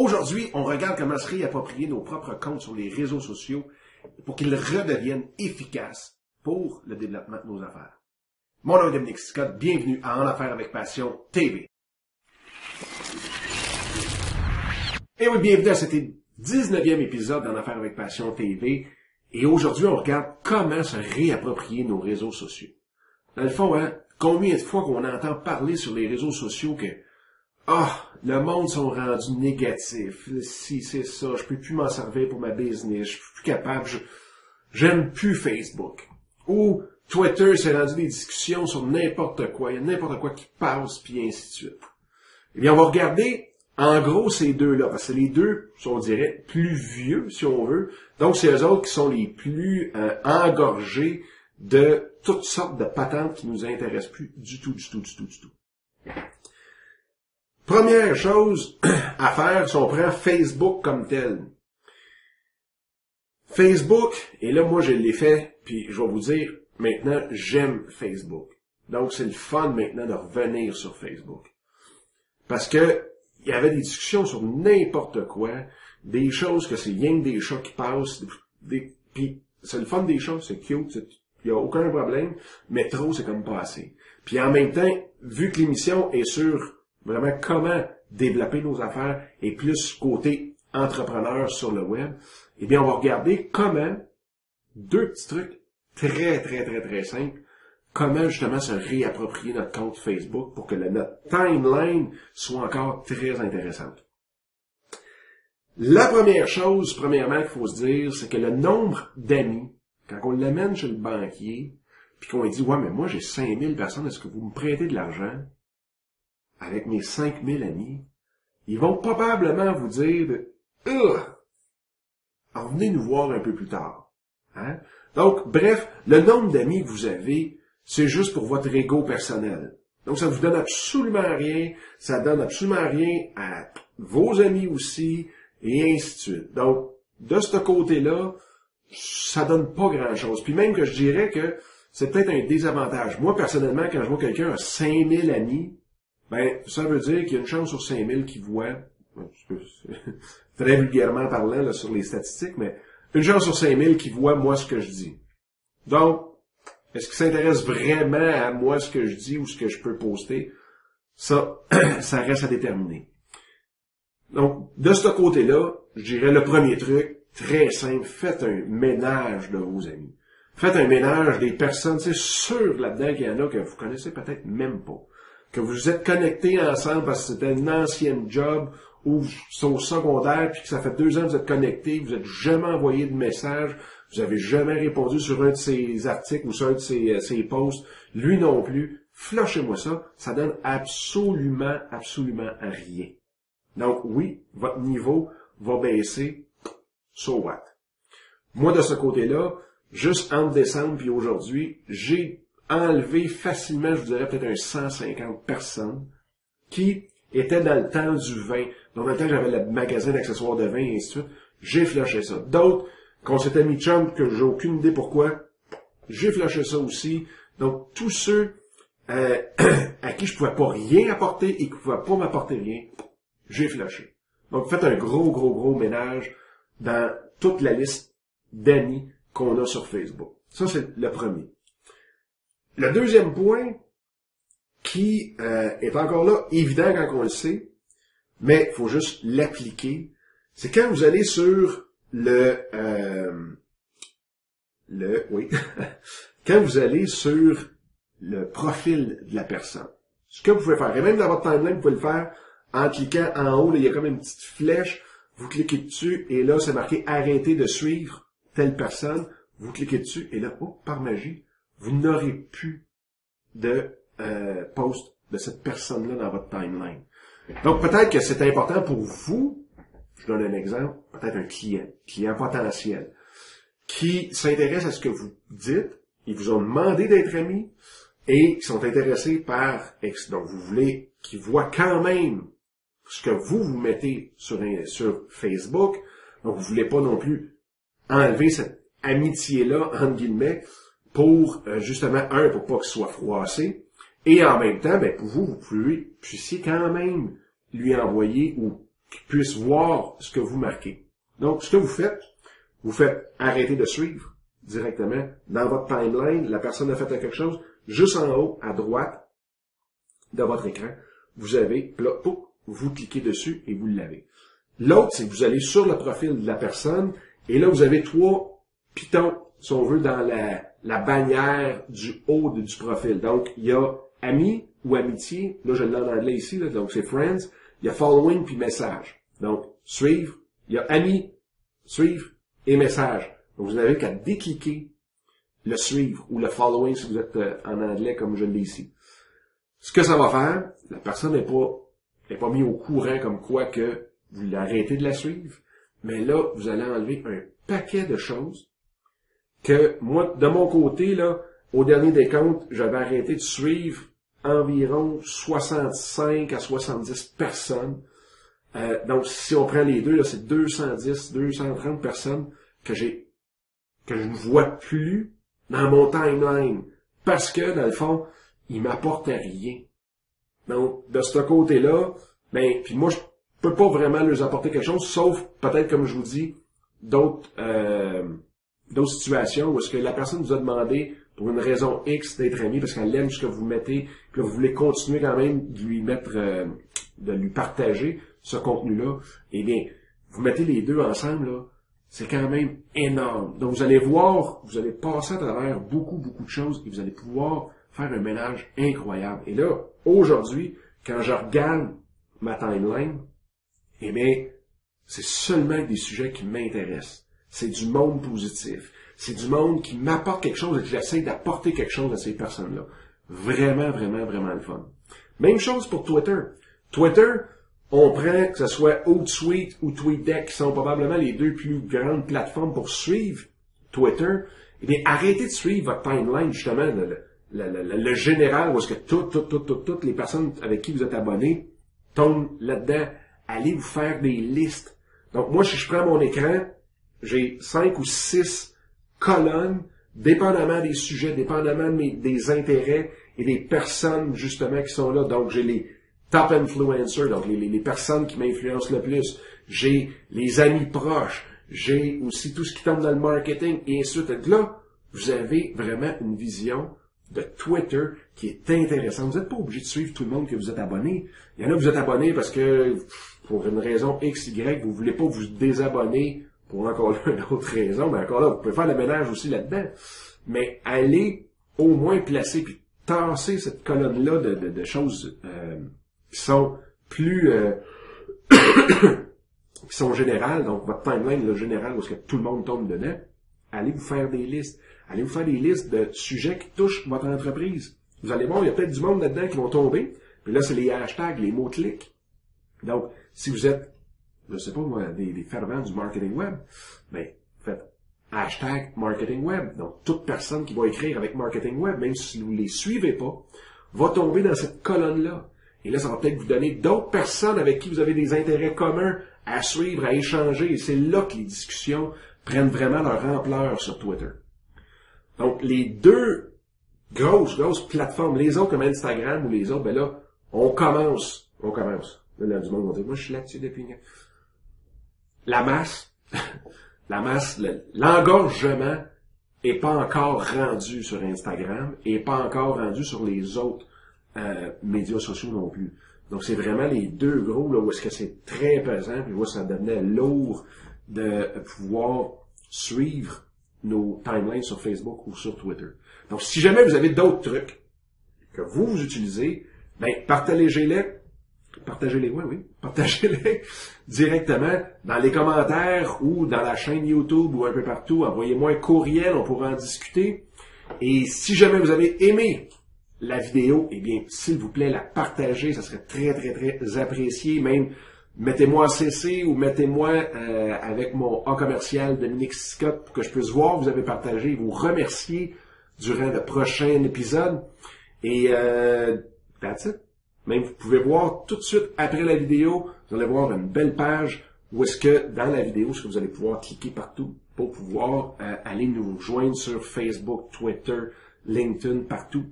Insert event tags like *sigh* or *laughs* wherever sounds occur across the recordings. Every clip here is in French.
Aujourd'hui, on regarde comment se réapproprier nos propres comptes sur les réseaux sociaux pour qu'ils redeviennent efficaces pour le développement de nos affaires. Mon nom est Dominique Scott, bienvenue à En Affaires avec Passion TV. Et oui, bienvenue à cet 19e épisode d'En Affaires avec Passion TV. Et aujourd'hui, on regarde comment se réapproprier nos réseaux sociaux. Dans le fond, hein, combien de fois qu'on entend parler sur les réseaux sociaux que ah, le monde sont rendus négatifs. Si c'est ça, je peux plus m'en servir pour ma business, je suis plus capable, j'aime plus Facebook. Ou Twitter s'est rendu des discussions sur n'importe quoi, il y a n'importe quoi qui passe, puis ainsi de suite. Eh bien, on va regarder en gros ces deux-là, parce que les deux, on dirait, plus vieux, si on veut. Donc, c'est eux autres qui sont les plus euh, engorgés de toutes sortes de patentes qui nous intéressent plus du tout, du tout, du tout, du tout. Première chose *clears throat* à faire si on prend Facebook comme tel. Facebook, et là moi je l'ai fait, puis je vais vous dire, maintenant j'aime Facebook. Donc c'est le fun maintenant de revenir sur Facebook. Parce que il y avait des discussions sur n'importe quoi, des choses que c'est rien que des chats qui passent, des, puis c'est le fun des choses, c'est cute, il n'y a aucun problème, mais trop c'est comme pas assez. Puis en même temps, vu que l'émission est sur vraiment comment développer nos affaires et plus côté entrepreneur sur le web, eh bien, on va regarder comment, deux petits trucs très, très, très, très simples, comment justement se réapproprier notre compte Facebook pour que notre timeline soit encore très intéressante. La première chose, premièrement, qu'il faut se dire, c'est que le nombre d'amis, quand on l'amène chez le banquier, puis qu'on lui dit, ouais, mais moi j'ai 5000 personnes, est-ce que vous me prêtez de l'argent? Avec mes 5000 amis, ils vont probablement vous dire euh, venez nous voir un peu plus tard. Hein? Donc, bref, le nombre d'amis que vous avez, c'est juste pour votre ego personnel. Donc, ça vous donne absolument rien, ça donne absolument rien à vos amis aussi, et ainsi de suite. Donc, de ce côté-là, ça donne pas grand-chose. Puis même que je dirais que c'est peut-être un désavantage. Moi, personnellement, quand je vois quelqu'un a 5000 amis, ben, ça veut dire qu'il y a une chance sur 5000 qui voit, *laughs* très vulgairement parlant là, sur les statistiques, mais une chance sur 5000 qui voit moi ce que je dis. Donc, est-ce qu'il s'intéresse vraiment à moi ce que je dis ou ce que je peux poster? Ça, *clears throat* ça reste à déterminer. Donc, de ce côté-là, je dirais le premier truc, très simple, faites un ménage de vos amis. Faites un ménage des personnes, c'est sûr là-dedans qu'il y en a que vous connaissez peut-être même pas que vous êtes connectés ensemble parce que c'était une ancienne job ou au secondaire, puis que ça fait deux ans que vous êtes connectés, vous n'êtes jamais envoyé de message, vous avez jamais répondu sur un de ses articles ou sur un de ses, euh, posts, lui non plus, flushez-moi ça, ça donne absolument, absolument rien. Donc oui, votre niveau va baisser, so what? Moi, de ce côté-là, juste entre décembre puis aujourd'hui, j'ai enlever facilement, je vous dirais peut-être un 150 personnes qui étaient dans le temps du vin. Donc, dans le temps, j'avais le magasin d'accessoires de vin et ainsi de suite. J'ai flashé ça. D'autres, qu'on s'était mis chum, que j'ai aucune idée pourquoi, j'ai flashé ça aussi. Donc, tous ceux euh, *clears throat* à qui je pouvais pas rien apporter et qui pouvaient pas m'apporter rien, j'ai flashé. Donc, faites un gros, gros, gros ménage dans toute la liste d'amis qu'on a sur Facebook. Ça, c'est le premier. Le deuxième point, qui euh, est encore là, évident quand on le sait, mais il faut juste l'appliquer, c'est quand vous allez sur le... Euh, le... Oui. *laughs* quand vous allez sur le profil de la personne. Ce que vous pouvez faire, et même dans votre timeline, vous pouvez le faire en cliquant en haut, il y a comme une petite flèche, vous cliquez dessus, et là, c'est marqué « Arrêter de suivre telle personne ». Vous cliquez dessus, et là, oh, par magie, vous n'aurez plus de euh, post de cette personne-là dans votre timeline. Donc peut-être que c'est important pour vous, je donne un exemple, peut-être un client, client potentiel, qui s'intéresse à ce que vous dites, ils vous ont demandé d'être amis et qui sont intéressés par. Donc vous voulez qu'ils voient quand même ce que vous vous mettez sur, sur Facebook. Donc vous voulez pas non plus enlever cette amitié-là, entre guillemets, pour euh, justement, un, pour pas qu'il soit froissé, et en même temps, ben, pour vous, vous pouvez, puissiez quand même lui envoyer ou qu'ils puissent voir ce que vous marquez. Donc, ce que vous faites, vous faites arrêter de suivre directement dans votre timeline. La personne a fait quelque chose. Juste en haut, à droite de votre écran, vous avez, là, vous cliquez dessus et vous l'avez. L'autre, c'est que vous allez sur le profil de la personne et là, vous avez trois pitons, si on veut, dans la, la bannière du haut du profil. Donc, il y a ami ou amitié. Là, je l'ai en anglais ici, là, donc c'est friends. Il y a following puis message. Donc, suivre. Il y a ami, suivre et message. Donc, vous n'avez qu'à décliquer le suivre ou le following si vous êtes euh, en anglais comme je l'ai ici. Ce que ça va faire, la personne n'est pas, n'est pas mis au courant comme quoi que vous l'arrêtez de la suivre, mais là, vous allez enlever un paquet de choses que moi, de mon côté, là, au dernier décompte, j'avais arrêté de suivre environ 65 à 70 personnes. Euh, donc, si on prend les deux, c'est 210, 230 personnes que j'ai, que je ne vois plus dans mon timeline. Parce que, dans le fond, ils m'apportent rien. Donc, de ce côté-là, ben, puis moi, je peux pas vraiment leur apporter quelque chose, sauf peut-être, comme je vous dis, d'autres, euh, d'autres situations où est-ce que la personne vous a demandé pour une raison X d'être ami parce qu'elle aime ce que vous mettez, que vous voulez continuer quand même de lui mettre, euh, de lui partager ce contenu-là, eh bien, vous mettez les deux ensemble, là, c'est quand même énorme. Donc vous allez voir, vous allez passer à travers beaucoup, beaucoup de choses et vous allez pouvoir faire un ménage incroyable. Et là, aujourd'hui, quand je regarde ma timeline, eh bien, c'est seulement des sujets qui m'intéressent. C'est du monde positif c'est du monde qui m'apporte quelque chose et que j'essaie d'apporter quelque chose à ces personnes-là. Vraiment, vraiment, vraiment le fun. Même chose pour Twitter. Twitter, on prend que ce soit Hootsuite ou TweetDeck, qui sont probablement les deux plus grandes plateformes pour suivre Twitter. Eh bien, arrêtez de suivre votre timeline, justement, le, le, général, où est-ce que toutes, toutes, toutes, toutes, les personnes avec qui vous êtes abonnés tombent là-dedans. Allez vous faire des listes. Donc, moi, si je prends mon écran, j'ai cinq ou six colonnes, dépendamment des sujets, dépendamment des intérêts et des personnes justement qui sont là. Donc j'ai les top influencers, donc les, personnes qui m'influencent le plus. J'ai les amis proches. J'ai aussi tout ce qui tombe dans le marketing et ainsi de suite. Là, vous avez vraiment une vision de Twitter qui est intéressante. Vous n'êtes pas obligé de suivre tout le monde que vous êtes abonné. Il y en a vous êtes abonné parce que, pour une raison X, Y, vous voulez pas vous désabonner pour encore *laughs* une autre raison, mais encore là, vous pouvez faire le ménage aussi là-dedans. Mais allez au moins placer puis tasser cette colonne-là de, de, choses euh, qui sont plus euh, *coughs* qui sont générales, donc votre timeline le général où est-ce que tout le monde tombe dedans, allez vous faire des listes. Allez vous faire des listes de sujets qui touchent votre entreprise. Vous allez voir, il y a peut-être du monde là-dedans qui vont tomber. Puis là, c'est les hashtags, les mots-clics. Donc, si vous êtes je sais pas moi, des, des fervents du marketing web, mais faites hashtag marketing web. Donc, toute personne qui va écrire avec marketing web, même si vous ne les suivez pas, va tomber dans cette colonne-là. Et là, ça va peut-être vous donner d'autres personnes avec qui vous avez des intérêts communs à suivre, à échanger. Et c'est là que les discussions prennent vraiment leur ampleur sur Twitter. Donc, les deux grosses, grosses plateformes, les autres comme Instagram ou les autres, ben là, on commence. On commence. Là, du monde va dire, moi, je suis là-dessus depuis la masse, *laughs* la masse, l'engorgement est pas encore rendu sur Instagram et pas encore rendu sur les autres euh, médias sociaux non plus. Donc c'est vraiment les deux gros là où est-ce que c'est très pesant puis où ça devenait lourd de pouvoir suivre nos timelines sur Facebook ou sur Twitter. Donc si jamais vous avez d'autres trucs que vous vous utilisez, ben partagez-les partagez-les, oui, oui, partagez-les *laughs* directement dans les commentaires ou dans la chaîne YouTube ou un peu partout. Envoyez-moi un courriel, on pourra en discuter. Et si jamais vous avez aimé la vidéo, eh bien, s'il vous plaît, la partagez, ça serait très, très, très apprécié. Même, mettez-moi en CC ou mettez-moi euh, avec mon A commercial Dominique Scott pour que je puisse voir vous avez partagé et vous remercier durant le prochain épisode. Et euh, that's it. Même vous pouvez voir tout de suite après la vidéo, vous allez voir une belle page où est-ce que dans la vidéo, ce que vous allez pouvoir cliquer partout pour pouvoir euh, aller nous rejoindre sur Facebook, Twitter, LinkedIn, partout.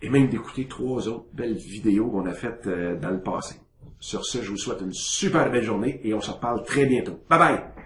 Et même d'écouter trois autres belles vidéos qu'on a faites euh, dans le passé. Sur ce, je vous souhaite une super belle journée et on se reparle très bientôt. Bye bye!